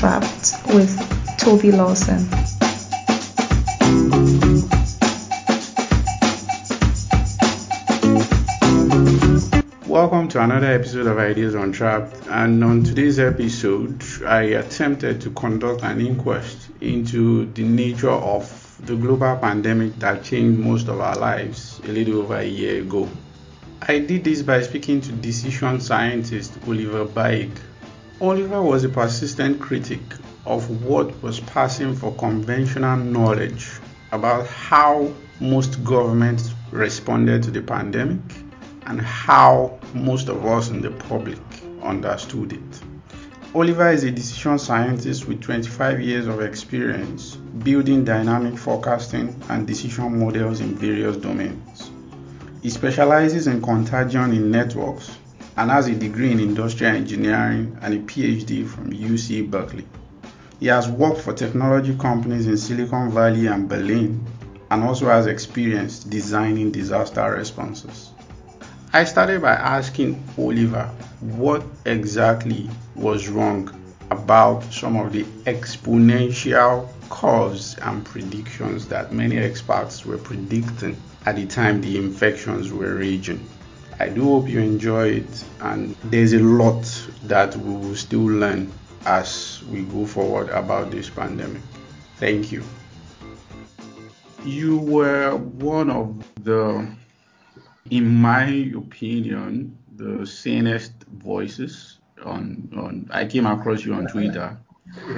Untrapped with Tobi Lawal. Welcome to another episode of Ideas Untrapped. And on today's episode, I attempted to conduct an inquest into the nature of the global pandemic that changed most of our lives a little over a year ago. I did this by speaking to decision scientist Oliver Beige. Oliver was a persistent critic of what was passing for conventional knowledge about how most governments responded to the pandemic and how most of us in the public understood it. Oliver is a decision scientist with 25 years of experience building dynamic forecasting and decision models in various domains. He specializes in contagion in networks and has a degree in industrial engineering and a PhD from UC Berkeley. He has worked for technology companies in Silicon Valley and Berlin and also has experience designing disaster responses. I started by asking Oliver what exactly was wrong about some of the exponential curves and predictions that many experts were predicting at the time the infections were raging. I do hope you enjoy it, and there's a lot that we will still learn as we go forward about this pandemic. Thank you. You were one of the in my opinion, the sanest voices on on I came across you on Twitter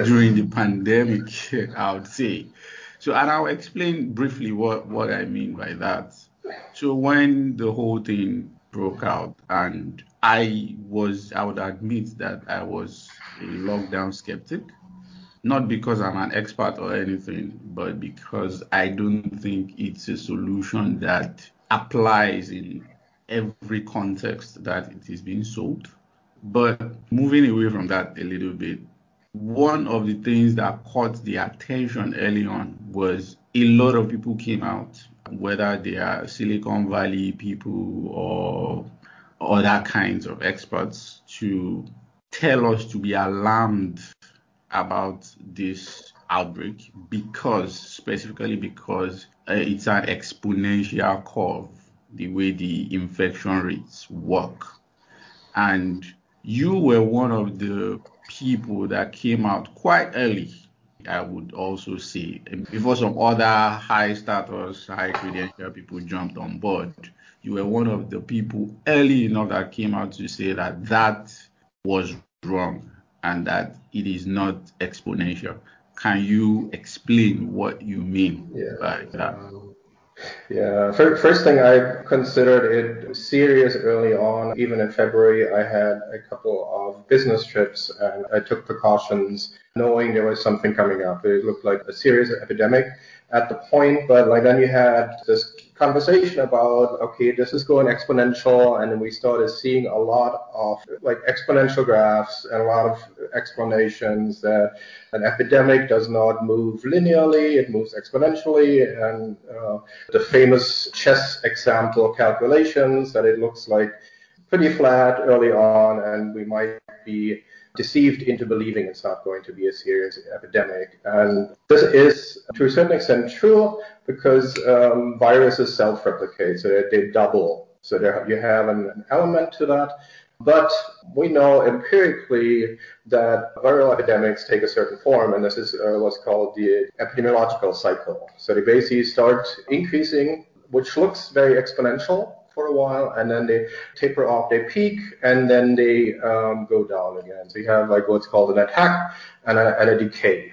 during the pandemic, I would say. So and I'll explain briefly what, what I mean by that. So when the whole thing broke out and I was I would admit that I was a lockdown skeptic. Not because I'm an expert or anything, but because I don't think it's a solution that applies in every context that it is being sold. But moving away from that a little bit, one of the things that caught the attention early on was a lot of people came out, whether they are Silicon Valley people or other kinds of experts, to tell us to be alarmed about this outbreak because, specifically because uh, it's an exponential curve, the way the infection rates work. And you were one of the people that came out quite early, I would also say, um, before some other high status, high credential people jumped on board. You were one of the people early enough that came out to say that that was wrong and that it is not exponential. Can you explain what you mean yeah. by that? Um, Yeah, first thing I considered it serious early on. Even in February, I had a couple of business trips and I took precautions knowing there was something coming up. It looked like a serious epidemic at the point, but like then you had this conversation about okay, this is going exponential, and then we started seeing a lot of like exponential graphs and a lot of explanations that an epidemic does not move linearly; it moves exponentially, and uh, the famous chess example calculations that it looks like pretty flat early on, and we might be deceived into believing it's not going to be a serious epidemic. And this is, to a certain extent, true because um, viruses self-replicate, so they, they double. So there, you have an, an element to that. But we know empirically that viral epidemics take a certain form, and this is uh, what's called the epidemiological cycle. So they basically start increasing, which looks very exponential, for a while, and then they taper off, they peak, and then they um, go down again. So you have like what's called an attack and a, and a decay.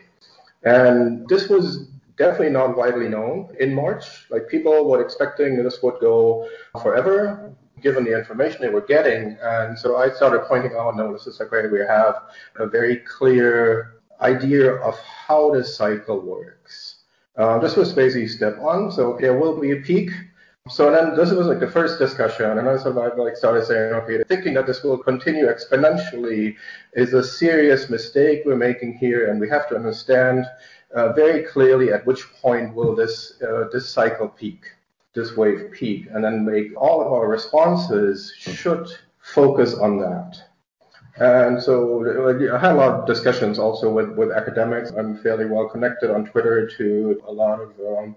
And this was definitely not widely known in March. Like people were expecting this would go forever, given the information they were getting. And so I started pointing out, no, this is great. We have a very clear idea of how the cycle works. Uh, this was basically step one. So there will be a peak so then this was like the first discussion, and I sort of like started saying, okay, thinking that this will continue exponentially is a serious mistake we're making here, and we have to understand uh, very clearly at which point will this uh, this cycle peak, this wave peak, and then make all of our responses should focus on that. And so I had a lot of discussions also with, with academics. I'm fairly well connected on Twitter to a lot of um,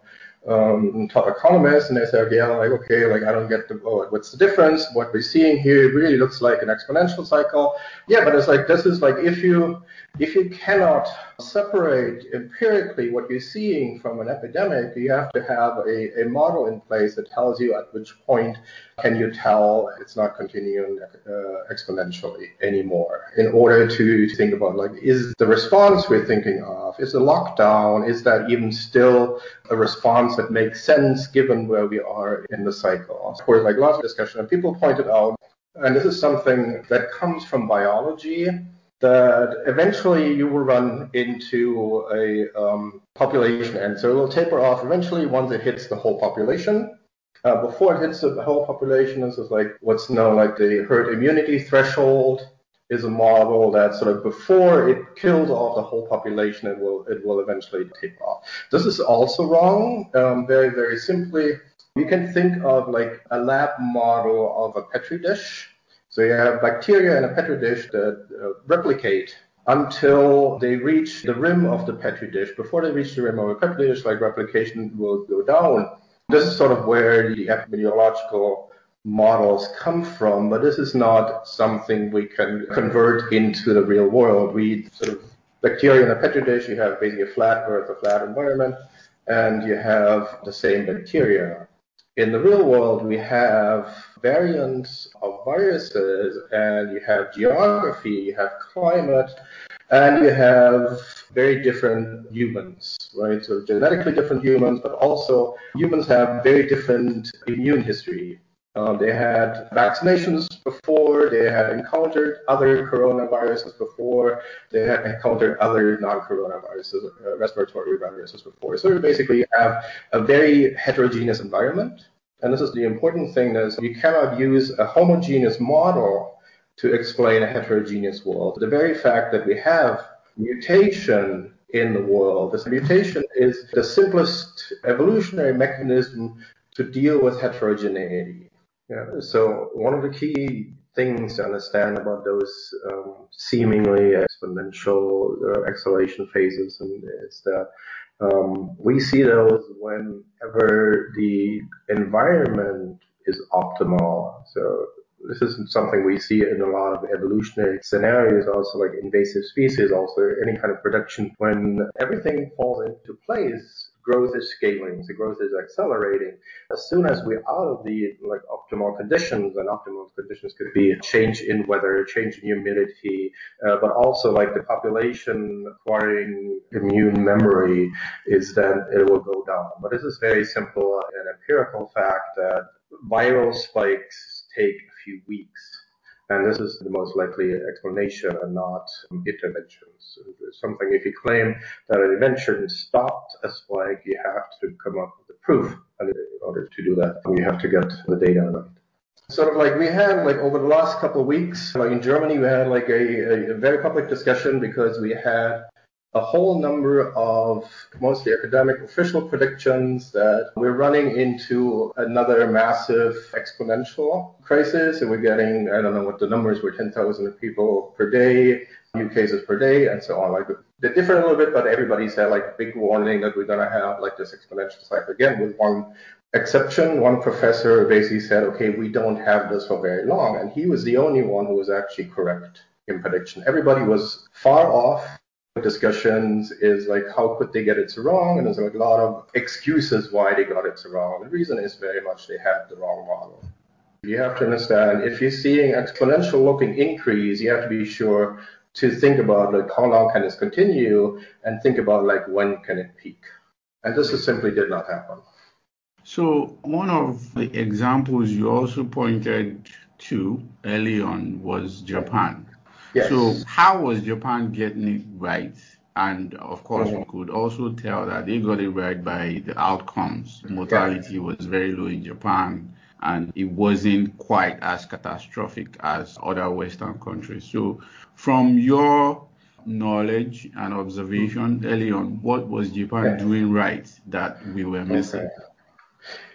um, top economists, and they said, yeah, like, okay, like, I don't get the, oh, what's the difference? What we're seeing here really looks like an exponential cycle. Yeah, but it's like, this is like, if you, if you cannot separate empirically what you're seeing from an epidemic, you have to have a, a model in place that tells you at which point can you tell it's not continuing uh, exponentially anymore in order to think about like, is the response we're thinking of, is the lockdown, is that even still a response that makes sense given where we are in the cycle? Of course, like lots of discussion, and people pointed out, and this is something that comes from biology, that eventually you will run into a um, population end. So it will taper off eventually once it hits the whole population. Uh, before it hits the whole population, this is like what's known like the herd immunity threshold is a model that sort of before it kills off the whole population, it will it will eventually taper off. This is also wrong. Um, very very simply, you can think of like a lab model of a petri dish so you have bacteria in a petri dish that uh, replicate until they reach the rim of the petri dish. Before they reach the rim of the petri dish, like replication will go down. This is sort of where the epidemiological models come from, but this is not something we can convert into the real world. We sort of bacteria in a petri dish, you have basically a flat earth, a flat environment, and you have the same bacteria. In the real world, we have variants of viruses, and you have geography, you have climate, and you have very different humans, right? So genetically different humans, but also humans have very different immune history. Um, they had vaccinations before, they had encountered other coronaviruses before, they had encountered other non-coronaviruses, uh, respiratory viruses before. So basically, you have a very heterogeneous environment and this is the important thing is you cannot use a homogeneous model to explain a heterogeneous world. The very fact that we have mutation in the world, this mutation is the simplest evolutionary mechanism to deal with heterogeneity. Yeah. So one of the key things to understand about those um, seemingly exponential uh, acceleration phases is that um, we see those whenever the environment is optimal. So this isn't something we see in a lot of evolutionary scenarios, also like invasive species, also any kind of production. When everything falls into place, growth is scaling, the growth is accelerating. As soon as we're out of the like optimal conditions, and optimal conditions could be change in weather, change in humidity, uh, but also like the population acquiring immune memory is then it will go down. But this is very simple and empirical fact that viral spikes take a few weeks and this is the most likely explanation and not interventions. Something if you claim that an intervention stopped a spike, you have to come up with the proof. And in order to do that, you have to get the data. Sort of like we had like over the last couple of weeks, like in Germany, we had like a, a very public discussion because we had a whole number of mostly academic official predictions that we're running into another massive exponential crisis and we're getting, I don't know what the numbers were, 10,000 people per day, new cases per day and so on. Like they differ a little bit, but everybody said like big warning that we're going to have like this exponential cycle again with one exception. One professor basically said, okay, we don't have this for very long. And he was the only one who was actually correct in prediction. Everybody was far off discussions is like how could they get it wrong? And there's like a lot of excuses why they got it wrong. The reason is very much they had the wrong model. You have to understand if you're seeing exponential looking increase you have to be sure to think about like how long can this continue and think about like when can it peak. And this is simply did not happen. So one of the examples you also pointed to early on was japan Yes. So how was Japan getting it right? And of course, mm-hmm. we could also tell that they got it right by the outcomes. Mortality yeah. was very low in Japan, and it wasn't quite as catastrophic as other Western countries. So, from your knowledge and observation early on, what was Japan yeah. doing right that we were missing? Okay.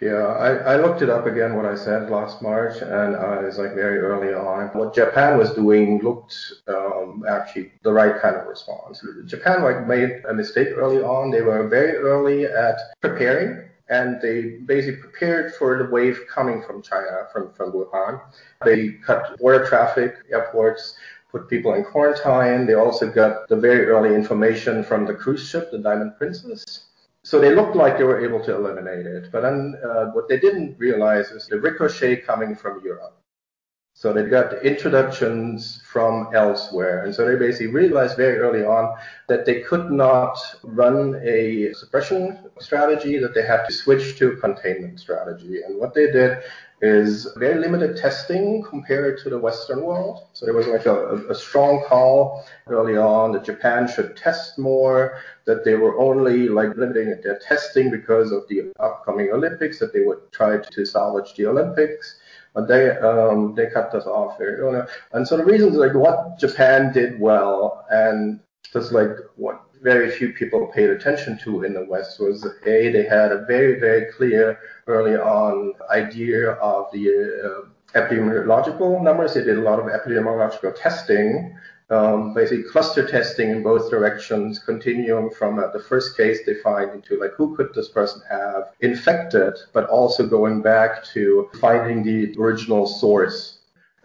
Yeah, I, I looked it up again what I said last March, and uh, it's like very early on. What Japan was doing looked um, actually the right kind of response. Japan like made a mistake early on. They were very early at preparing and they basically prepared for the wave coming from China, from, from Wuhan. They cut border traffic, airports, put people in quarantine. They also got the very early information from the cruise ship, the Diamond Princess. So they looked like they were able to eliminate it. But then uh, what they didn't realize is the ricochet coming from Europe. So they got introductions from elsewhere. And so they basically realized very early on that they could not run a suppression strategy, that they had to switch to a containment strategy. And what they did is very limited testing compared to the Western world. So there was like a, a, strong call early on that Japan should test more, that they were only like limiting their testing because of the upcoming Olympics, that they would try to salvage the Olympics. But they um, they cut us off very early. And so the reasons like what Japan did well and just like what very few people paid attention to in the West was a they had a very very clear early on idea of the uh, epidemiological numbers. They did a lot of epidemiological testing, um, basically cluster testing in both directions, continuing from uh, the first case they find into like who could this person have infected, but also going back to finding the original source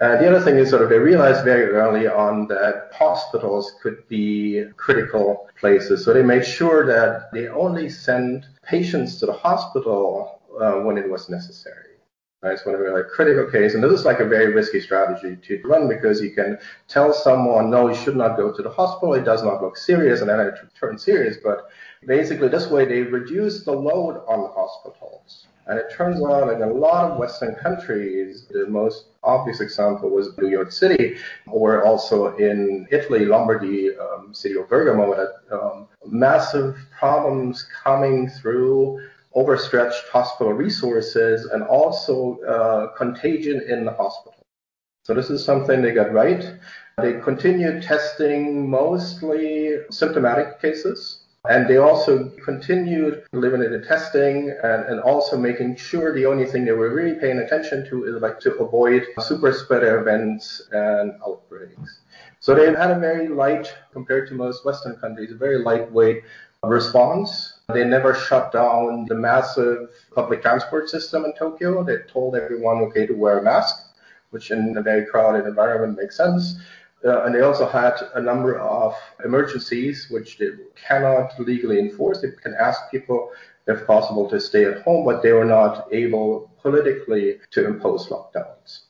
uh, the other thing is sort of they realized very early on that hospitals could be critical places. So they made sure that they only sent patients to the hospital uh, when it was necessary. Right, it's one of a critical cases. and this is like a very risky strategy to run because you can tell someone, no, you should not go to the hospital. It does not look serious, and then it turns serious. But basically, this way they reduce the load on the hospitals. And it turns out in a lot of Western countries, the most obvious example was New York City, or also in Italy, Lombardy, um, city of Bergamo, that um, massive problems coming through overstretched hospital resources and also uh, contagion in the hospital. So this is something they got right. They continued testing mostly symptomatic cases. And they also continued limited testing and, and also making sure the only thing they were really paying attention to is like to avoid super spreader events and outbreaks. So they had a very light, compared to most Western countries, a very lightweight response. They never shut down the massive public transport system in Tokyo. They told everyone, okay, to wear a mask, which in a very crowded environment makes sense. Uh, and they also had a number of emergencies which they cannot legally enforce. They can ask people, if possible, to stay at home, but they were not able politically to impose lockdowns.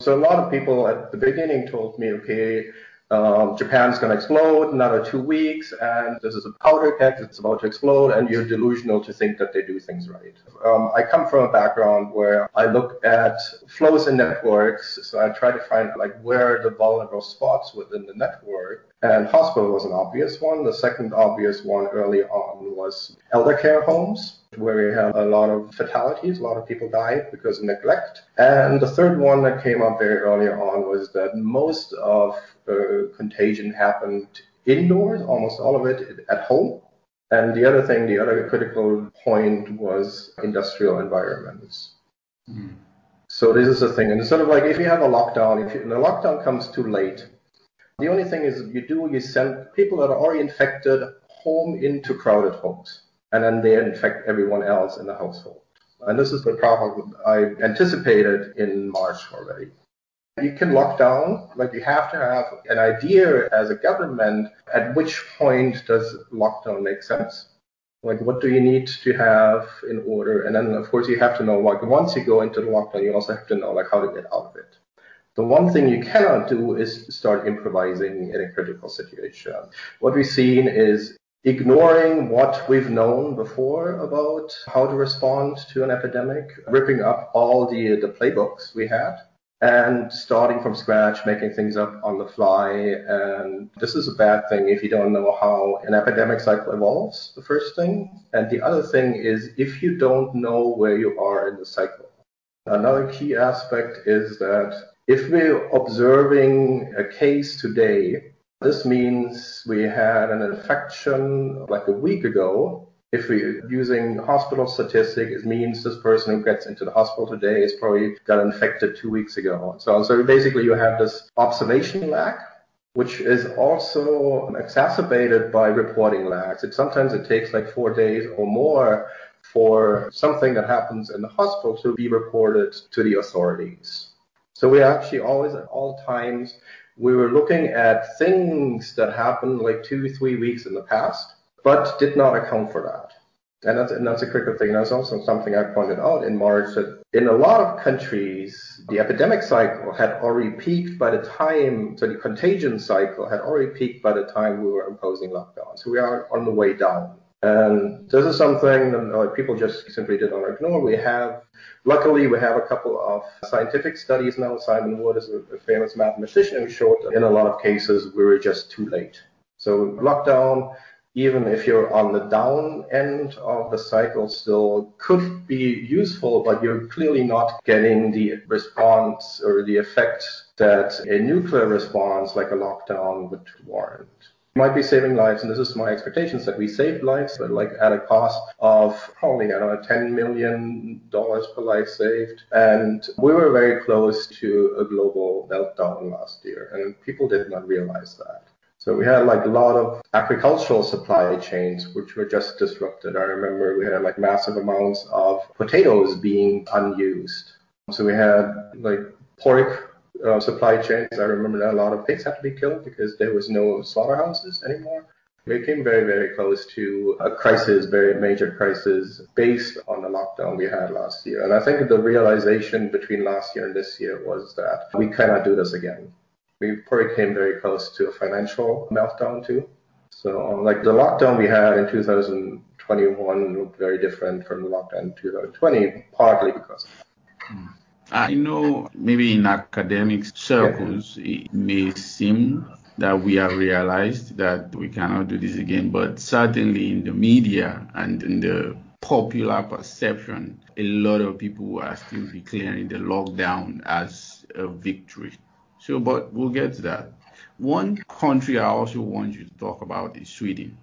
So a lot of people at the beginning told me, okay, um, Japan's going to explode in another two weeks, and this is a powder keg that's about to explode, and you're delusional to think that they do things right. Um, I come from a background where I look at flows in networks, so I try to find like where are the vulnerable spots within the network. And hospital was an obvious one. The second obvious one early on was elder care homes where we had a lot of fatalities, a lot of people died because of neglect. And the third one that came up very early on was that most of contagion happened indoors, almost all of it at home. And the other thing, the other critical point was industrial environments. Mm. So this is the thing. And it's sort of like if you have a lockdown, if you, the lockdown comes too late, the only thing is you do, you send people that are already infected home into crowded homes and then they infect everyone else in the household. And this is the problem I anticipated in March already. You can lock down, but you have to have an idea as a government at which point does lockdown make sense. Like, what do you need to have in order? And then, of course, you have to know, like, once you go into the lockdown, you also have to know, like, how to get out of it. The one thing you cannot do is start improvising in a critical situation. What we've seen is ignoring what we've known before about how to respond to an epidemic, ripping up all the, the playbooks we had and starting from scratch, making things up on the fly. And this is a bad thing if you don't know how an epidemic cycle evolves, the first thing. And the other thing is if you don't know where you are in the cycle. Another key aspect is that if we're observing a case today this means we had an infection like a week ago, If we're using hospital statistic, it means this person who gets into the hospital today is probably got infected two weeks ago. And So, on. so basically you have this observation lag, which is also exacerbated by reporting lags. It sometimes it takes like four days or more for something that happens in the hospital to be reported to the authorities. So we actually always at all times we were looking at things that happened like two, three weeks in the past but did not account for that. And that's, and that's a critical thing. And That's also something I pointed out in March that in a lot of countries, the epidemic cycle had already peaked by the time, so the contagion cycle had already peaked by the time we were imposing lockdowns. So we are on the way down. And this is something that uh, people just simply did not ignore. We have, luckily, we have a couple of scientific studies now. Simon Wood is a, a famous mathematician who showed that in a lot of cases we were just too late. So lockdown even if you're on the down end of the cycle still could be useful, but you're clearly not getting the response or the effect that a nuclear response like a lockdown would warrant. might be saving lives, and this is my expectations that we save lives, but like at a cost of probably, I don't know, $10 million per life saved. And we were very close to a global meltdown last year, and people did not realize that. So we had like a lot of agricultural supply chains which were just disrupted. I remember we had like massive amounts of potatoes being unused. So we had like pork uh, supply chains. I remember that a lot of pigs had to be killed because there was no slaughterhouses anymore. We came very, very close to a crisis, very major crisis based on the lockdown we had last year. And I think the realization between last year and this year was that we cannot do this again we probably came very close to a financial meltdown too. So um, like the lockdown we had in 2021 looked very different from the lockdown in 2020, partly because. Hmm. I know maybe in academic circles yeah. it may seem that we have realized that we cannot do this again, but certainly in the media and in the popular perception, a lot of people are still declaring the lockdown as a victory. So, but we'll get to that. One country I also want you to talk about is Sweden.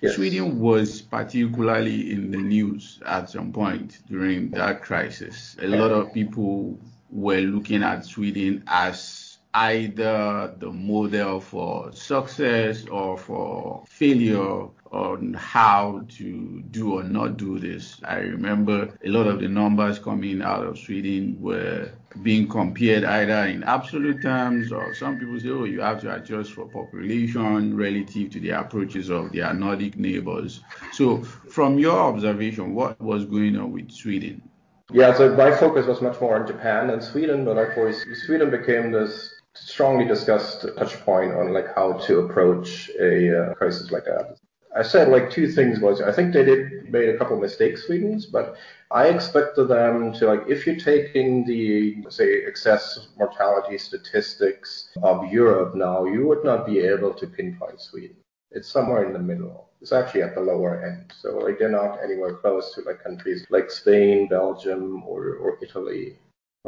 Yes. Sweden was particularly in the news at some point during that crisis. A lot of people were looking at Sweden as either the model for success or for failure on how to do or not do this. I remember a lot of the numbers coming out of Sweden were being compared either in absolute terms or some people say, oh, you have to adjust for population relative to the approaches of their Nordic neighbors. So, from your observation, what was going on with Sweden? Yeah, so my focus was much more on Japan and Sweden, but of course, Sweden became this strongly discussed touch point on like how to approach a uh, crisis like that. I said like two things was I think they did made a couple of mistakes, Sweden's, but I expected them to like if you're taking the say excess mortality statistics of Europe now, you would not be able to pinpoint Sweden. It's somewhere in the middle. It's actually at the lower end. So like they're not anywhere close to like countries like Spain, Belgium, or, or Italy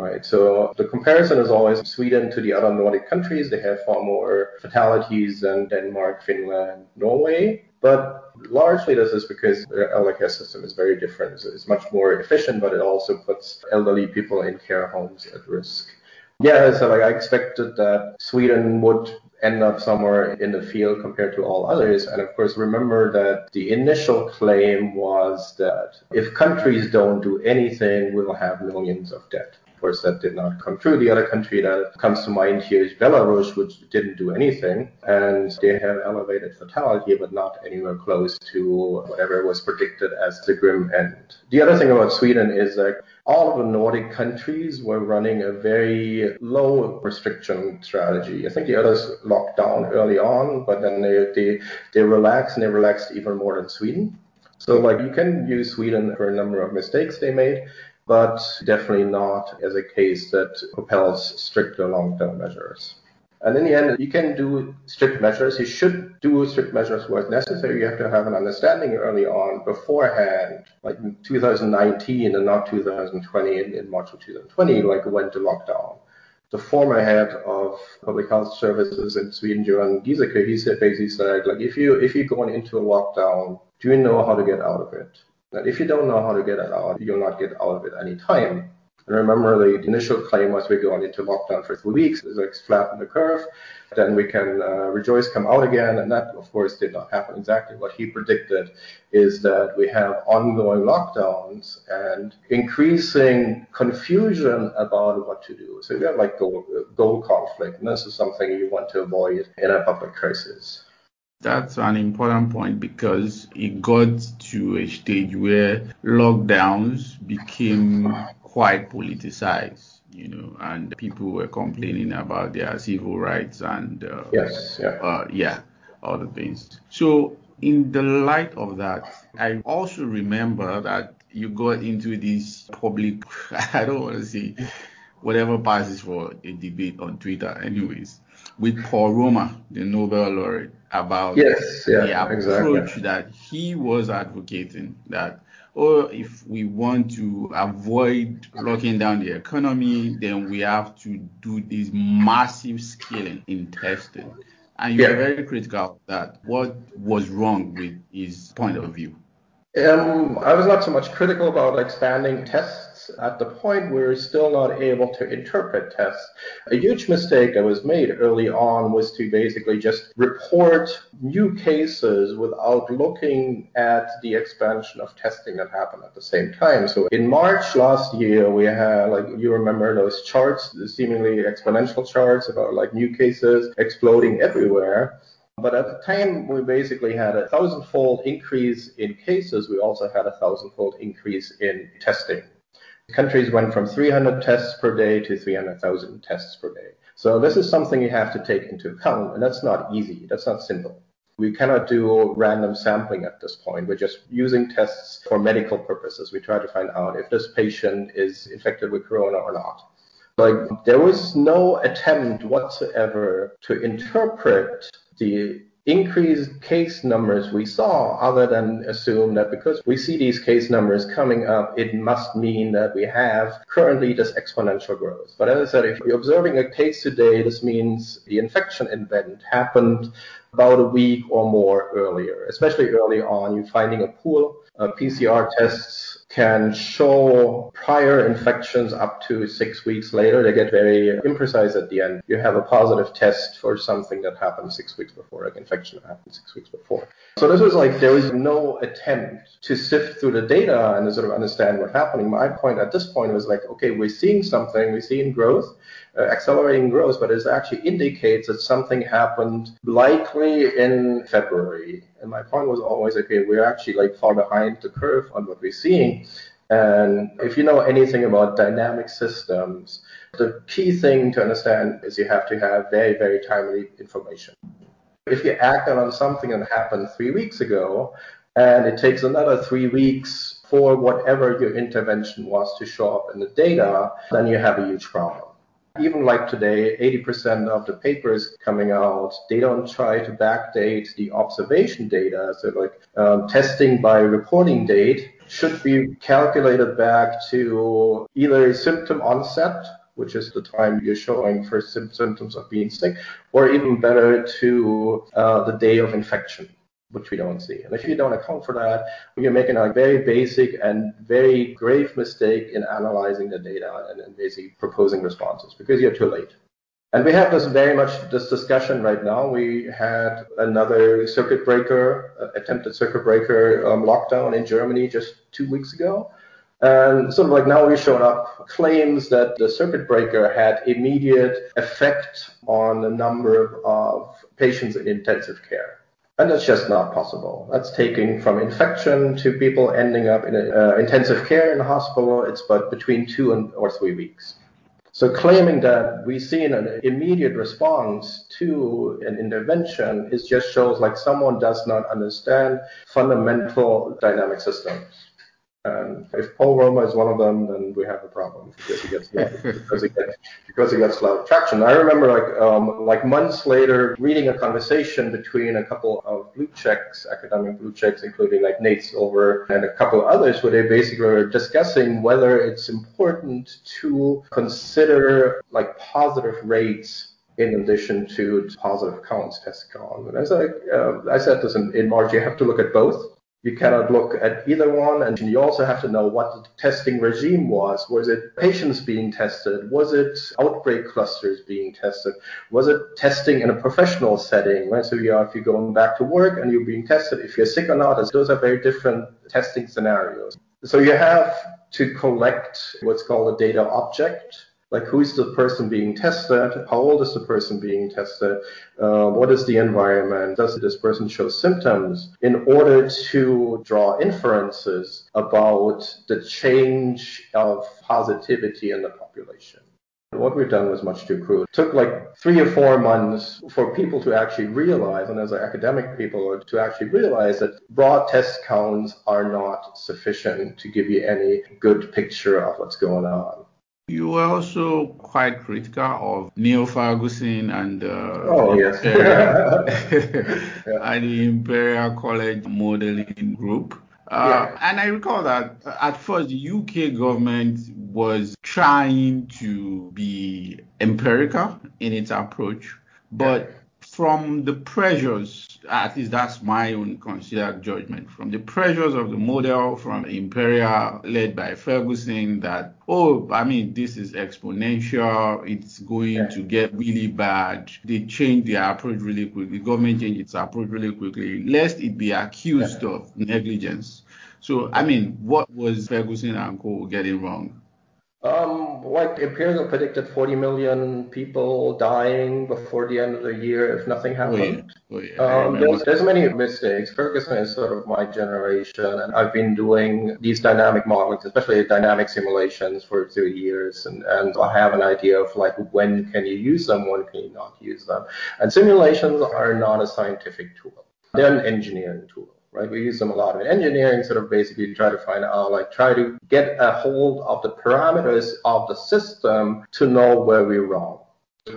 right? So the comparison is always Sweden to the other Nordic countries. They have far more fatalities than Denmark, Finland, Norway. But largely this is because the elder care system is very different. So it's much more efficient, but it also puts elderly people in care homes at risk. Yeah, so like I expected that Sweden would end up somewhere in the field compared to all others. And of course, remember that the initial claim was that if countries don't do anything, we will have millions of dead course, that did not come true. The other country that comes to mind here is Belarus, which didn't do anything, and they have elevated fatality, but not anywhere close to whatever was predicted as the grim end. The other thing about Sweden is that all of the Nordic countries were running a very low restriction strategy. I think the others locked down early on, but then they, they, they relaxed and they relaxed even more than Sweden. So like you can use Sweden for a number of mistakes they made, but definitely not as a case that propels stricter long-term measures. And in the end, you can do strict measures. You should do strict measures where necessary. You have to have an understanding early on beforehand, like in 2019 and not 2020, in, in March of 2020, like went to lockdown. The former head of public health services in Sweden, Johan Giesecke, he said basically said, like if you if you're going into a lockdown Do you know how to get out of it? And if you don't know how to get it out, you'll not get out of it any time. And remember, the initial claim was we're going into lockdown for three weeks. It's like flatten the curve. Then we can uh, rejoice, come out again. And that, of course, did not happen. Exactly what he predicted is that we have ongoing lockdowns and increasing confusion about what to do. So you have like goal, goal conflict. And this is something you want to avoid in a public crisis. That's an important point because it got to a stage where lockdowns became quite politicized, you know, and people were complaining about their civil rights and uh, yes, yeah. Uh, yeah, other things. So in the light of that, I also remember that you got into this public, I don't want to say whatever passes for a debate on Twitter, anyways, with Paul Romer, the Nobel laureate, about yes, yeah, the approach exactly. that he was advocating that or if we want to avoid locking down the economy, then we have to do this massive scaling in testing. And you Yeah. were very critical of that. What was wrong with his point of view? Um, I was not so much critical about expanding tests. At the point, we are still not able to interpret tests. A huge mistake that was made early on was to basically just report new cases without looking at the expansion of testing that happened at the same time. So in March last year, we had, like, you remember those charts, the seemingly exponential charts about like new cases exploding everywhere. But at the time, we basically had a thousandfold increase in cases. We also had a thousandfold increase in testing. Countries went from 300 tests per day to 300,000 tests per day. So this is something you have to take into account, and that's not easy. That's not simple. We cannot do random sampling at this point. We're just using tests for medical purposes. We try to find out if this patient is infected with corona or not. Like there was no attempt whatsoever to interpret the increased case numbers we saw other than assume that because we see these case numbers coming up, it must mean that we have currently this exponential growth. But as I said, if you're observing a case today, this means the infection event happened about a week or more earlier, especially early on. You're finding a pool of PCR tests can show prior infections up to six weeks later. They get very imprecise at the end. You have a positive test for something that happened six weeks before, like infection that happened six weeks before. So this was like there was no attempt to sift through the data and to sort of understand what's happening. My point at this point was like, okay, we're seeing something, we're seeing growth, Uh, accelerating growth, but it actually indicates that something happened likely in February. And my point was always, okay, we're actually like far behind the curve on what we're seeing. And if you know anything about dynamic systems, the key thing to understand is you have to have very, very timely information. If you act on something that happened three weeks ago, and it takes another three weeks for whatever your intervention was to show up in the data, then you have a huge problem. Even like today, 80% of the papers coming out, they don't try to backdate the observation data. So like um, testing by reporting date should be calculated back to either symptom onset, which is the time you're showing first symptoms of being sick, or even better to uh, the day of infection which we don't see. And if you don't account for that, you're making a very basic and very grave mistake in analyzing the data and, and basically proposing responses because you're too late. And we have this very much this discussion right now. We had another circuit breaker, uh, attempted circuit breaker um, lockdown in Germany just two weeks ago. And sort of like now we're showing up claims that the circuit breaker had immediate effect on the number of patients in intensive care. And that's just not possible. That's taking from infection to people ending up in a, uh, intensive care in the hospital. It's but between two and or three weeks. So claiming that we see an immediate response to an intervention is just shows like someone does not understand fundamental dynamic systems. And if Paul Romer is one of them, then we have a problem because he gets because he gets because he gets a lot of traction. I remember like um, like months later reading a conversation between a couple of blue checks, academic blue checks, including like Nate Silver and a couple others, where they basically were discussing whether it's important to consider like positive rates in addition to positive counts, test count. And as I, uh, I said this in, in March, you have to look at both. You cannot look at either one, and you also have to know what the testing regime was. Was it patients being tested? Was it outbreak clusters being tested? Was it testing in a professional setting? Right? So you are, if you're going back to work and you're being tested, if you're sick or not, those are very different testing scenarios. So you have to collect what's called a data object like who is the person being tested? How old is the person being tested? Uh, what is the environment? Does this person show symptoms? In order to draw inferences about the change of positivity in the population. What we've done was much too crude. It took like three or four months for people to actually realize, and as academic people, to actually realize that raw test counts are not sufficient to give you any good picture of what's going on. You were also quite critical of Neil Ferguson and uh, oh, yes. And the Imperial College Modeling Group. Uh, yeah. And I recall that at first the UK government was trying to be empirical in its approach, but from the pressures, at least that's my own considered judgment, from the pressures of the model from Imperial led by Ferguson that, oh, I mean, this is exponential, it's going yeah. to get really bad. They changed their approach really quickly. The government changed its approach really quickly, lest it be accused yeah. of negligence. So, I mean, what was Ferguson and co getting wrong? Um, like Imperial predicted 40 million people dying before the end of the year if nothing happened. Oh, yeah. Oh, yeah. Um, there's, there's many mistakes. Ferguson is sort of my generation, and I've been doing these dynamic models, especially dynamic simulations, for two years, and, and I have an idea of like when can you use them, when can you not use them. And simulations are not a scientific tool; they're an engineering tool right? We use them a lot in engineering, sort of basically try to find out, like try to get a hold of the parameters of the system to know where we're wrong.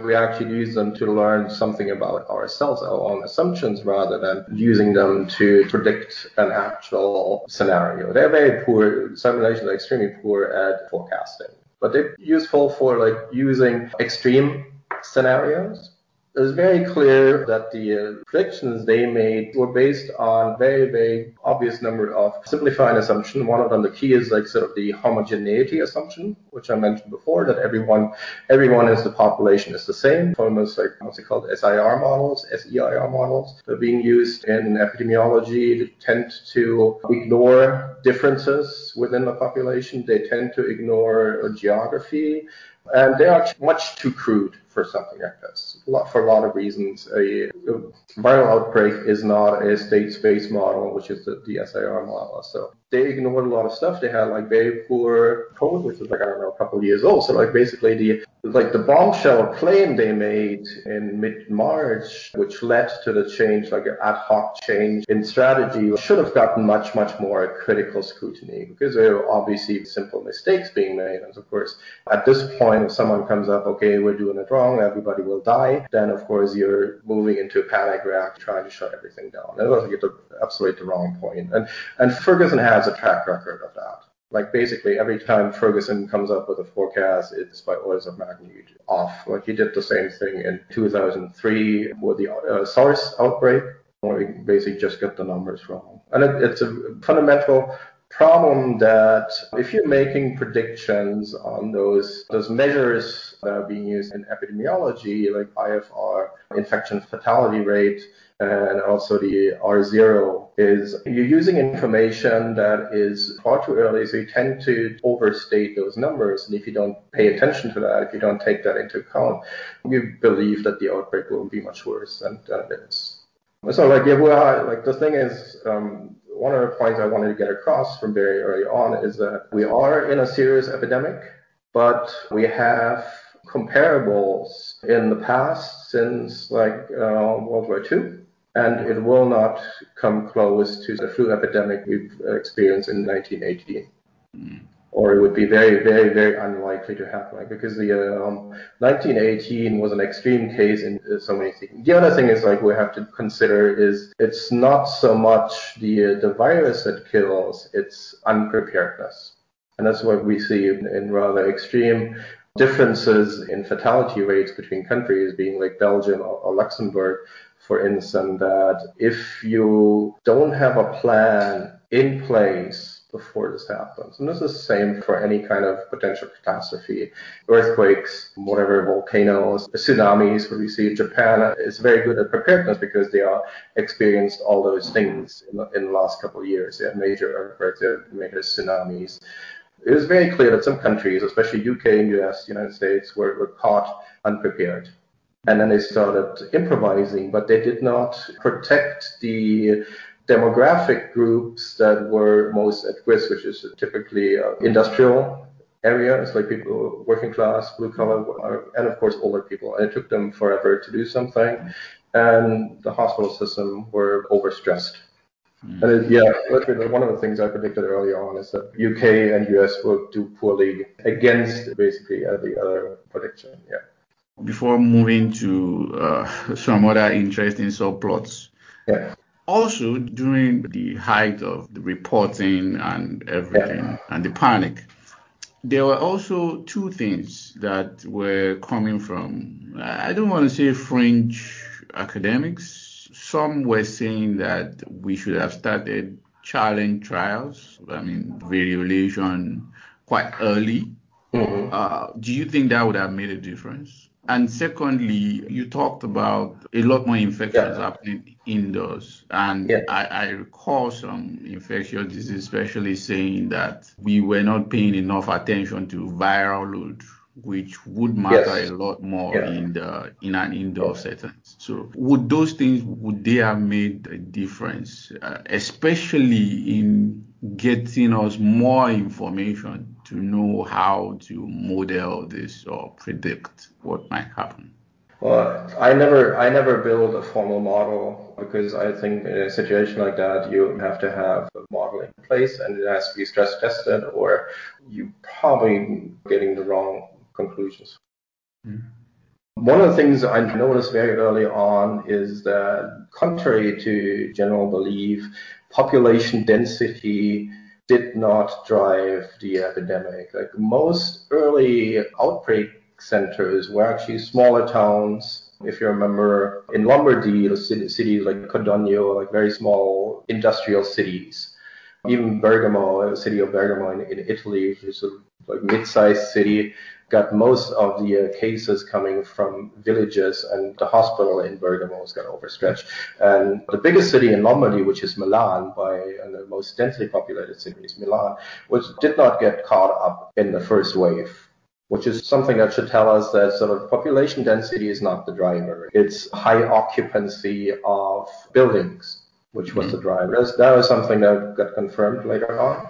We actually use them to learn something about ourselves, our own assumptions, rather than using them to predict an actual scenario. They're very poor, simulations are extremely poor at forecasting, but they're useful for like using extreme scenarios it was very clear that the uh, predictions they made were based on very, very obvious number of simplifying assumptions. One of them, the key is like sort of the homogeneity assumption, which I mentioned before, that everyone, everyone is the population is the same. Almost like what's it called, SIR models, SEIR models. They're being used in epidemiology. They tend to ignore differences within the population. They tend to ignore geography and they are much too crude for something like this. For a lot of reasons, a, viral outbreak is not a state space model, which is the, the SIR model. So they ignored a lot of stuff. They had like very poor code, which is like I don't know a couple of years old. So like basically the like the bombshell claim they made in mid March, which led to the change, like an ad hoc change in strategy, should have gotten much much more critical scrutiny because there are obviously simple mistakes being made. And of course, at this point, if someone comes up, okay, we're doing it wrong, everybody will die, then of course you're moving into a panic react, trying to shut everything down. And I think it's absolutely the wrong point. And and Ferguson has a track record of that. Like basically every time Ferguson comes up with a forecast, it's by orders of magnitude off. Like he did the same thing in 2003 with the uh, SARS outbreak, where he basically just got the numbers wrong. And it, it's a fundamental problem that if you're making predictions on those those measures that are being used in epidemiology, like IFR, infection fatality rate, and also the R0 is you're using information that is far too early, so you tend to overstate those numbers. And if you don't pay attention to that, if you don't take that into account, you believe that the outbreak will be much worse than, it is. So like yeah, well, like the thing is, um, one of the points I wanted to get across from very early on is that we are in a serious epidemic, but we have comparables in the past since like uh, World War II and it will not come close to the flu epidemic we've experienced in 1918. Mm. Or it would be very, very, very unlikely to happen because the um, 1918 was an extreme case in so many things. The other thing is like we have to consider is it's not so much the the virus that kills, it's unpreparedness, and that's what we see in, in rather extreme differences in fatality rates between countries, being like Belgium or, or Luxembourg for instance, that if you don't have a plan in place before this happens. And this is the same for any kind of potential catastrophe, earthquakes, whatever, volcanoes, tsunamis, what we see in Japan is very good at preparedness because they are experienced all those things in the, in the last couple of years. They had major earthquakes, they major tsunamis. It was very clear that some countries, especially UK and US, United States, were, were caught unprepared. And then they started improvising, but they did not protect the demographic groups that were most at risk, which is typically uh, industrial areas, like people working class, blue collar, and of course older people. And it took them forever to do something, and the hospital system were overstressed. Mm. And it, yeah, one of the things I predicted early on is that UK and US will do poorly against basically every other prediction. Yeah. Before moving to uh, some other interesting subplots, yeah. Also during the height of the reporting and everything yeah. and the panic there were also two things that were coming from i don't want to say fringe academics. Some were saying that we should have started challenge trials i mean variolation quite early. Mm-hmm. uh, do you think that would have made a difference and secondly, you talked about a lot more infections yeah. happening indoors. And yeah. I, I, recall some infectious disease, especially saying that we were not paying enough attention to viral load which would matter yes. a lot more yeah. in the in an indoor setting. So would those things would they have made a difference, uh, especially in getting us more information to know how to model this or predict what might happen? Well, I never, I never build a formal model because I think in a situation like that, you have to have a model in place and it has to be stress tested, or you're probably getting the wrong conclusions. Mm. One of the things I noticed very early on is that, contrary to general belief, population density did not drive the epidemic. Like most early outbreak centers were actually smaller towns. If you remember, in Lombardy, the cities like Codogno, like very small industrial cities. Even Bergamo, the city of Bergamo in, in Italy, which is a like mid-sized city, got most of the uh, cases coming from villages, and the hospital in Bergamo was got overstretched. And the biggest city in Lombardy, which is Milan, by uh, the most densely populated city is Milan, which did not get caught up in the first wave which is something that should tell us that sort of population density is not the driver. It's high occupancy of buildings, which was mm-hmm. the driver. That was something that got confirmed later on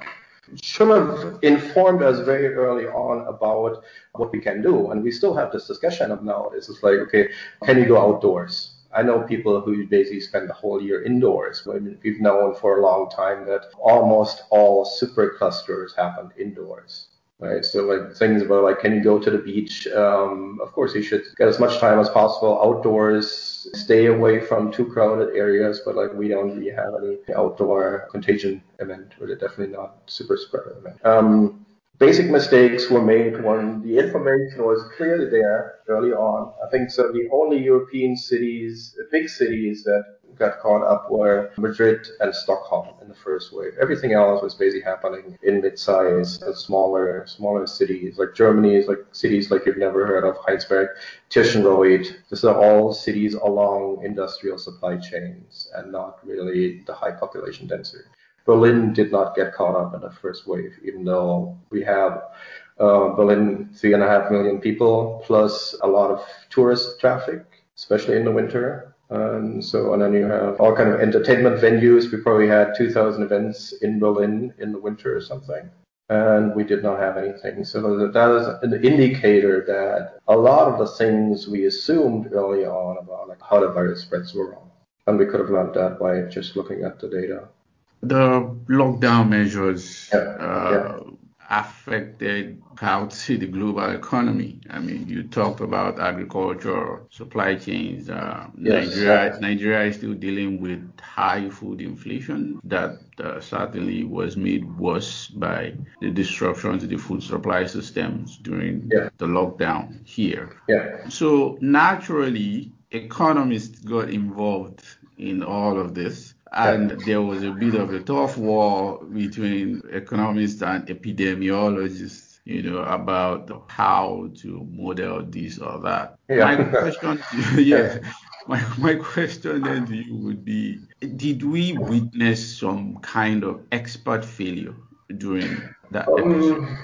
have informed us very early on about what we can do. And we still have this discussion of now. It's like, okay, can you go outdoors? I know people who basically spend the whole year indoors. We've known for a long time that almost all superclusters happen indoors right? So like things about like, can you go to the beach? Um, of course, you should get as much time as possible outdoors, stay away from too crowded areas. But like we don't really have any outdoor contagion event, or definitely not super spreader event. Um, basic mistakes were made when the information was clearly there early on. I think so. The only European cities, big cities that got caught up were Madrid and Stockholm in the first wave. Everything else was basically happening in mid-sized, smaller, smaller cities. Like Germany like cities like you've never heard of, Heinsberg, Tirschenreuth. These are all cities along industrial supply chains and not really the high population density. Berlin did not get caught up in the first wave, even though we have uh, Berlin, three and a half million people, plus a lot of tourist traffic, especially in the winter. And so, and then you have all kind of entertainment venues. We probably had 2,000 events in Berlin in the winter or something. And we did not have anything. So that is an indicator that a lot of the things we assumed early on about like how the virus spreads were wrong. And we could have learned that by just looking at the data. The lockdown measures yeah. Uh, yeah affected how to the global economy. I mean, you talked about agriculture, supply chains. Uh, yes. Nigeria, Nigeria is still dealing with high food inflation that uh, certainly was made worse by the disruption to the food supply systems during yeah. the lockdown here. Yeah. So naturally, economists got involved in all of this. And there was a bit of a tough war between economists and epidemiologists, you know, about how to model this or that. Yeah. My question, yeah, my, my question then to you would be, did we witness some kind of expert failure during that um, episode?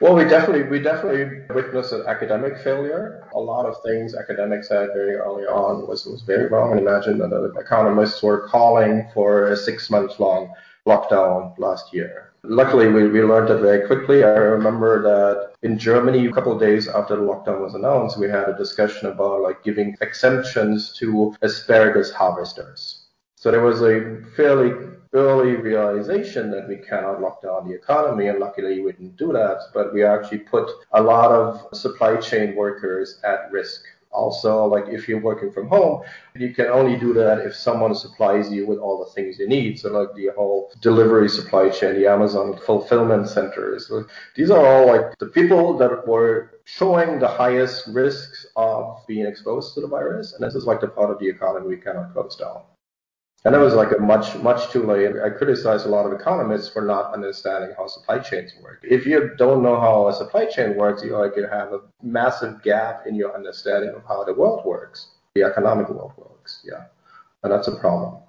Well, we definitely we definitely witnessed an academic failure. A lot of things academics said very early on was was very wrong. And imagine that the economists were calling for a six month long lockdown last year. Luckily, we, we learned it very quickly. I remember that in Germany, a couple of days after the lockdown was announced, we had a discussion about like giving exemptions to asparagus harvesters. So there was a fairly early realization that we cannot lock down the economy, and luckily we didn't do that, but we actually put a lot of supply chain workers at risk. Also, like if you're working from home, you can only do that if someone supplies you with all the things you need. So like the whole delivery supply chain, the Amazon fulfillment centers. These are all like the people that were showing the highest risks of being exposed to the virus. And this is like the part of the economy we cannot close down. And that was like a much, much too late. I criticize a lot of economists for not understanding how supply chains work. If you don't know how a supply chain works, you like you have a massive gap in your understanding of how the world works, the economic world works. Yeah. And that's a problem.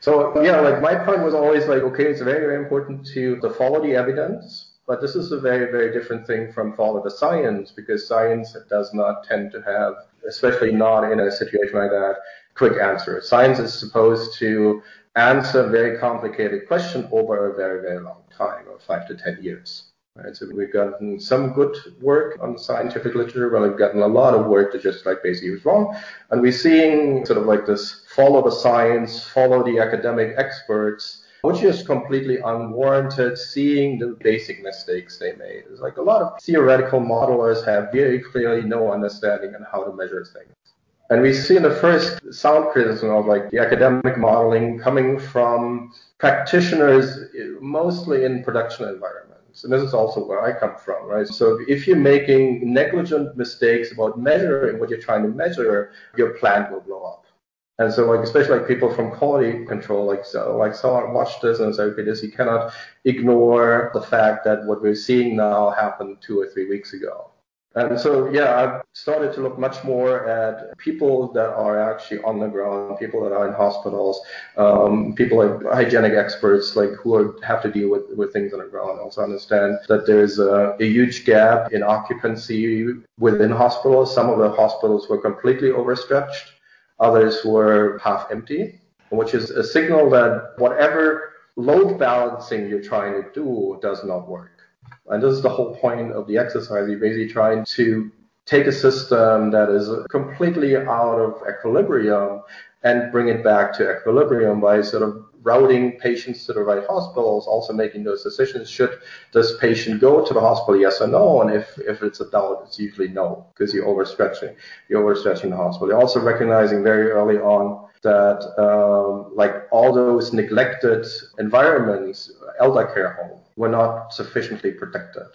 So yeah, like my point was always like, okay, it's very, very important to, to follow the evidence, but this is a very, very different thing from follow the science because science does not tend to have, especially not in a situation like that, quick answer. Science is supposed to answer very complicated question over a very, very long time, or five to 10 years. Right? So we've gotten some good work on scientific literature, but we've gotten a lot of work that just like basically was wrong. And we're seeing sort of like this follow the science, follow the academic experts, which is completely unwarranted, seeing the basic mistakes they made. It's like a lot of theoretical modelers have very clearly no understanding on how to measure things. And we see in the first sound criticism of like the academic modeling coming from practitioners mostly in production environments. And this is also where I come from, right? So if you're making negligent mistakes about measuring what you're trying to measure, your plant will blow up. And so, like, especially like people from quality control, like, so, like someone watched this and said, okay, this, you cannot ignore the fact that what we're seeing now happened two or three weeks ago. And so, yeah, I've started to look much more at people that are actually on the ground, people that are in hospitals, um, people like hygienic experts, like who are, have to deal with, with things on the ground. Also understand that there's a, a huge gap in occupancy within hospitals. Some of the hospitals were completely overstretched. Others were half empty, which is a signal that whatever load balancing you're trying to do does not work. And this is the whole point of the exercise. You're basically trying to take a system that is completely out of equilibrium and bring it back to equilibrium by sort of routing patients to the right hospitals, also making those decisions. Should this patient go to the hospital, yes or no? And if, if it's a doubt, it's usually no, because you're overstretching. You're overstretching the hospital. You're also recognizing very early on that um, like all those neglected environments, elder care home, were not sufficiently protected.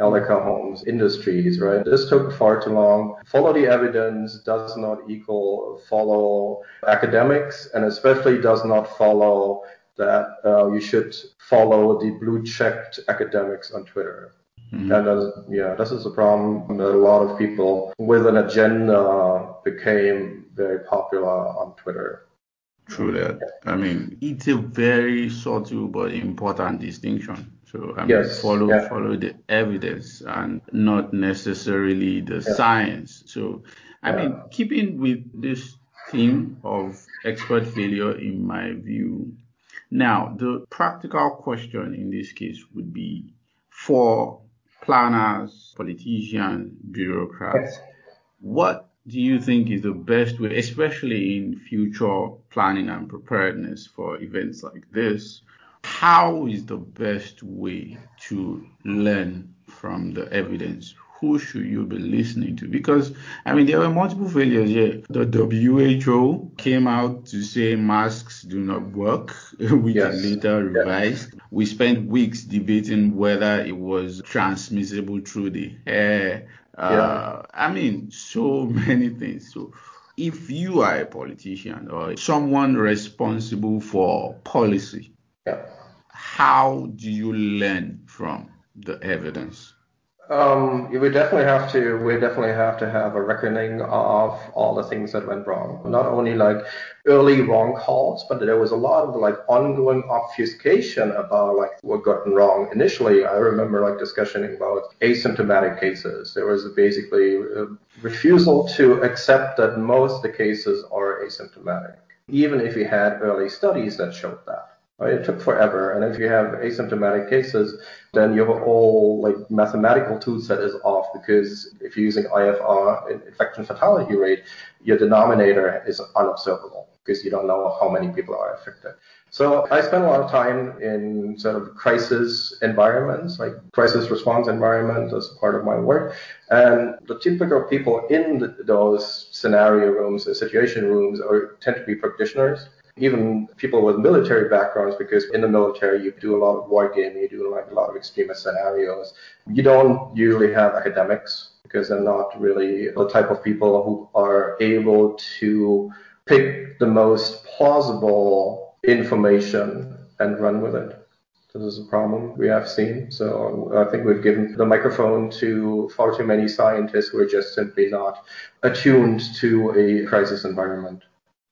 Elder homes, industries, right? This took far too long. Follow the evidence does not equal follow academics, and especially does not follow that uh, you should follow the blue checked academics on Twitter. Mm-hmm. And uh, yeah, this is a problem that a lot of people with an agenda became very popular on Twitter. True that. I mean, it's a very subtle but important distinction. So I mean, yes, follow yeah. follow the evidence and not necessarily the Yeah. science. So I Yeah. mean, keeping with this theme of expert failure, in my view. Now, the practical question in this case would be for planners, politicians, bureaucrats. What do you think is the best way, especially in future planning and preparedness for events like this? How is the best way to learn from the evidence? Who should you be listening to? Because, I mean, there were multiple failures here. The WHO came out to say masks do not work, which Yes. later Yeah. revised. We spent weeks debating whether it was transmissible through the air. Uh, I mean, so many things. So, if you are a politician or someone responsible for policy, Yeah. How do you learn from the evidence? Um, we definitely have to. We definitely have to have a reckoning of all the things that went wrong. Not only like early wrong calls, but there was a lot of like ongoing obfuscation about like what got wrong. Initially, I remember like discussion about asymptomatic cases. There was basically a refusal to accept that most of the cases are asymptomatic, even if you had early studies that showed that. It took forever. And if you have asymptomatic cases, then your whole like mathematical tool set is off because if you're using IFR, infection fatality rate, your denominator is unobservable because you don't know how many people are affected. So I spend a lot of time in sort of crisis environments, like crisis response environment as part of my work. And the typical people in those scenario rooms, the situation rooms, are, tend to be practitioners even people with military backgrounds, because in the military you do a lot of war gaming, you do like a lot of extremist scenarios. You don't usually have academics because they're not really the type of people who are able to pick the most plausible information and run with it. This is a problem we have seen. So I think we've given the microphone to far too many scientists who are just simply not attuned to a crisis environment.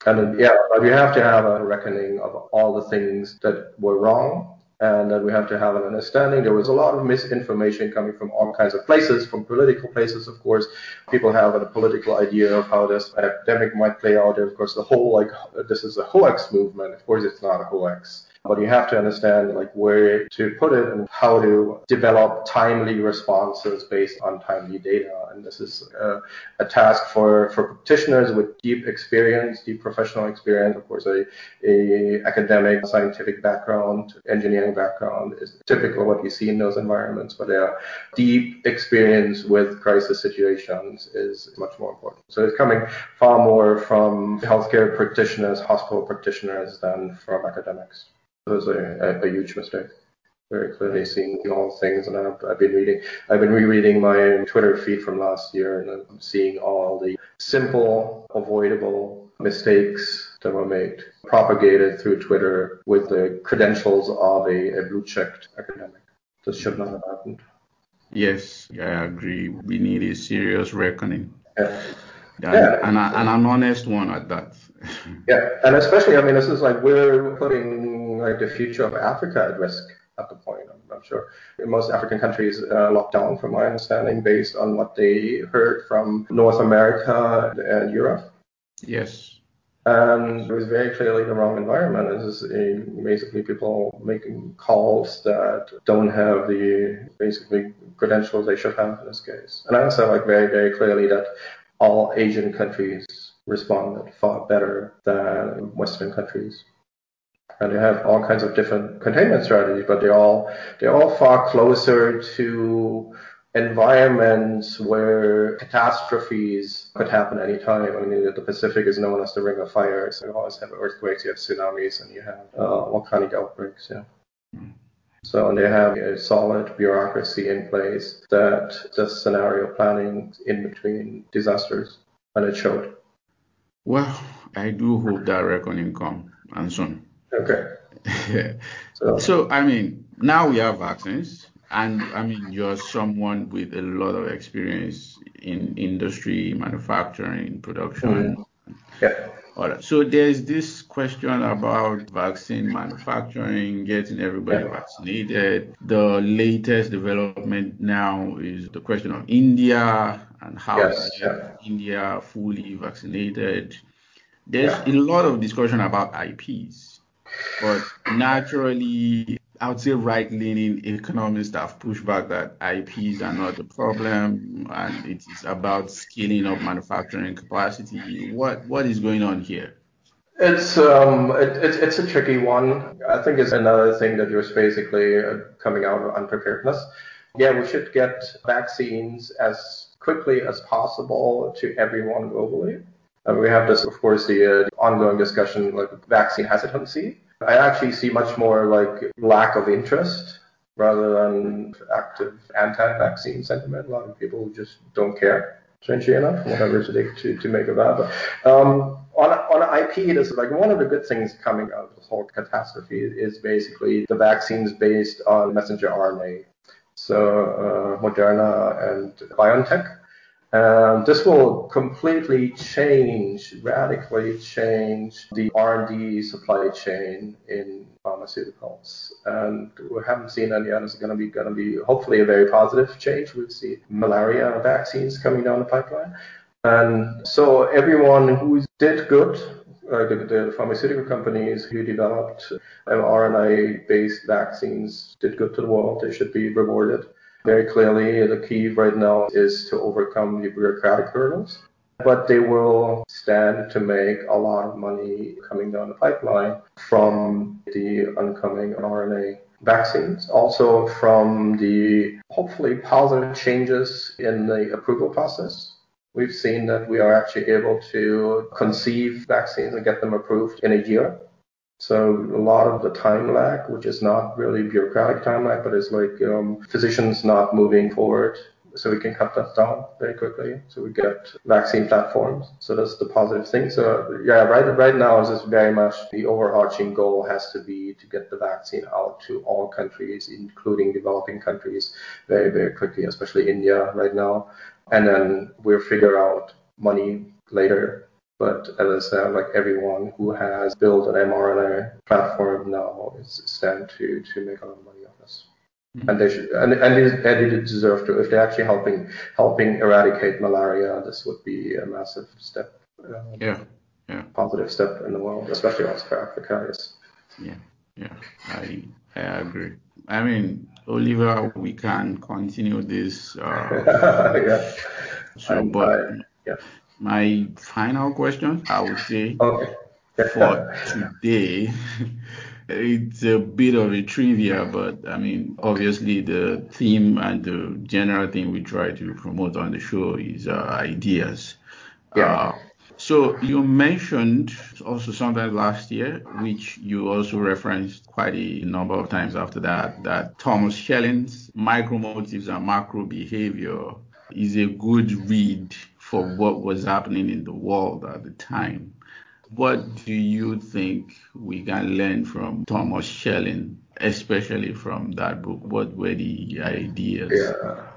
And yeah, but we have to have a reckoning of all the things that were wrong and then we have to have an understanding. There was a lot of misinformation coming from all kinds of places, from political places, of course. People have a political idea of how this epidemic might play out. And of course, the whole like this is a hoax movement. Of course, it's not a hoax but you have to understand like where to put it and how to develop timely responses based on timely data. And this is a, task for, for practitioners with deep experience, deep professional experience. Of course, a, a academic, scientific background, engineering background is typical what you see in those environments, but their deep experience with crisis situations is much more important. So it's coming far more from healthcare practitioners, hospital practitioners than from academics. It was a, a, a huge mistake. Very clearly seeing all things, and I've, I've been reading, I've been rereading my Twitter feed from last year, and I'm seeing all the simple, avoidable mistakes that were made, propagated through Twitter with the credentials of a, a blue-checked academic. This should not have happened. Yes, I agree. We need a serious reckoning. Yeah. And, yeah. and, a, and an honest one at that. yeah, and especially, I mean, this is like we're putting like the future of Africa at risk at the point. I'm, I'm sure most African countries uh, locked down, from my understanding, based on what they heard from North America and Europe. Yes. And it was very clearly the wrong environment. This is basically people making calls that don't have the basically credentials they should have in this case. And I also like very, very clearly that all Asian countries responded far better than Western countries. And they have all kinds of different containment strategies, but they're all they're all far closer to environments where catastrophes could happen anytime. I mean, the Pacific is known as the Ring of Fire, so you always have earthquakes, you have tsunamis, and you have uh, volcanic outbreaks. Yeah. So they have a solid bureaucracy in place that does scenario planning in between disasters, and it showed. Well, I do hope that reckoning comes and soon. Okay. so, so, I mean, now we have vaccines, and I mean, you're someone with a lot of experience in industry, manufacturing, production. Mm-hmm. Yeah. All right. So there's this question about vaccine manufacturing, getting everybody yeah. vaccinated. The latest development now is the question of India and how yes, yeah. India fully vaccinated. There's yeah. a lot of discussion about IPs, but naturally I would say right-leaning economists have pushed back that IPs are not the problem, and it is about scaling up manufacturing capacity. What what is going on here? It's um it, it, it's a tricky one. I think it's another thing that you're basically uh, coming out of unpreparedness. Yeah, we should get vaccines as quickly as possible to everyone globally. We have this, of course, the uh, ongoing discussion like vaccine hesitancy I actually see much more like lack of interest rather than active anti-vaccine sentiment. A lot of people just don't care. strangely enough, whatever to, to, to make of that. But um, on, on IP, it is like one of the good things coming out of this whole catastrophe is basically the vaccines based on messenger RNA. So uh, Moderna and BioNTech. And this will completely change, radically change the R&D supply chain in pharmaceuticals. And we haven't seen any yet. It's going to be going to be hopefully a very positive change. We'll see malaria vaccines coming down the pipeline. And so everyone who did good, uh, the, the, pharmaceutical companies who developed mRNA-based vaccines did good to the world. They should be rewarded. Very clearly, the key right now is to overcome the bureaucratic hurdles but they will stand to make a lot of money coming down the pipeline from the oncoming RNA vaccines, also from the hopefully positive changes in the approval process. We've seen that we are actually able to conceive vaccines and get them approved in a year. So a lot of the time lag, which is not really bureaucratic time lag, but it's like um, physicians not moving forward so we can cut that down very quickly. So we get vaccine platforms. So that's the positive thing. So yeah, right right now is just very much the overarching goal has to be to get the vaccine out to all countries, including developing countries, very very quickly, especially India right now. And then we'll figure out money later. But as I said, like everyone who has built an mRNA platform now is stand to to make a lot of money on this. Mm-hmm. And they should, and, and, they, and they deserve to. If they're actually helping helping eradicate malaria, this would be a massive step. Um, yeah, yeah. Positive step in the world, especially also for Africa. Yes. Yeah, yeah. I I agree. I mean, Oliver, we can continue this. Uh, yeah. So, but I, yeah. My final question, I would say, okay. for today. It's a bit of a trivia, but I mean, obviously the theme and the general thing we try to promote on the show is uh, ideas. Yeah. Uh, so you mentioned also sometime last year, which you also referenced quite a number of times after that, that Thomas Schelling's micromotives and macro behavior is a good read for what was happening in the world at the time. What do you think we can learn from Thomas Schelling, especially from that book? What were the ideas? Yeah.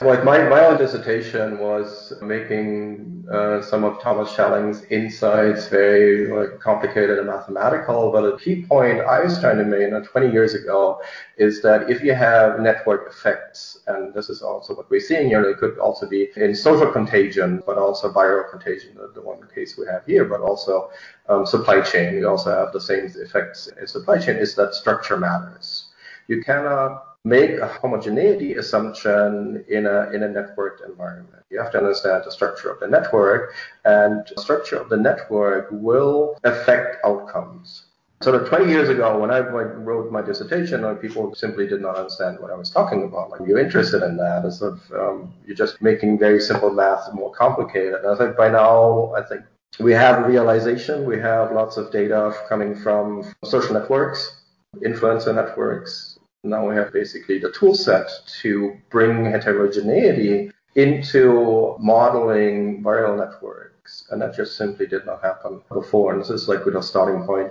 Like my, my own dissertation was making uh, some of Thomas Schelling's insights very like, complicated and mathematical, but a key point I was trying to make you know, 20 years ago is that if you have network effects, and this is also what we're seeing here, it could also be in social contagion, but also viral contagion, the, the one case we have here, but also um, supply chain. We also have the same effects in supply chain, is that structure matters. You cannot make a homogeneity assumption in a, in a networked environment. You have to understand the structure of the network, and the structure of the network will affect outcomes. So that 20 years ago, when I wrote my dissertation, people simply did not understand what I was talking about. Like, you're interested in that. It's sort of, um, you're just making very simple math more complicated. And I think by now, I think we have realization. We have lots of data coming from social networks, influencer networks, now we have basically the tool set to bring heterogeneity into modeling viral networks. And that just simply did not happen before. And this is like with a starting point.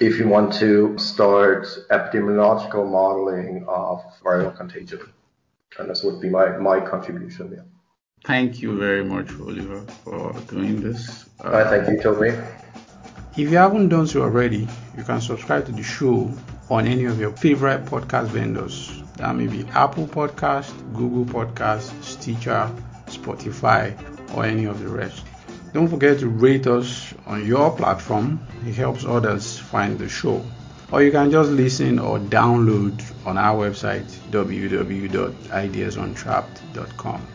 If you want to start epidemiological modeling of viral contagion. And this would be my, my contribution there. Thank you very much, Oliver, for doing this. Uh, thank you, Tobi. If you haven't done so already, you can subscribe to the show on any of your favorite podcast vendors. That may be Apple Podcast, Google Podcast, Stitcher, Spotify, or any of the rest. Don't forget to rate us on your platform. It helps others find the show. Or you can just listen or download on our website www.ideasuntrapped.com.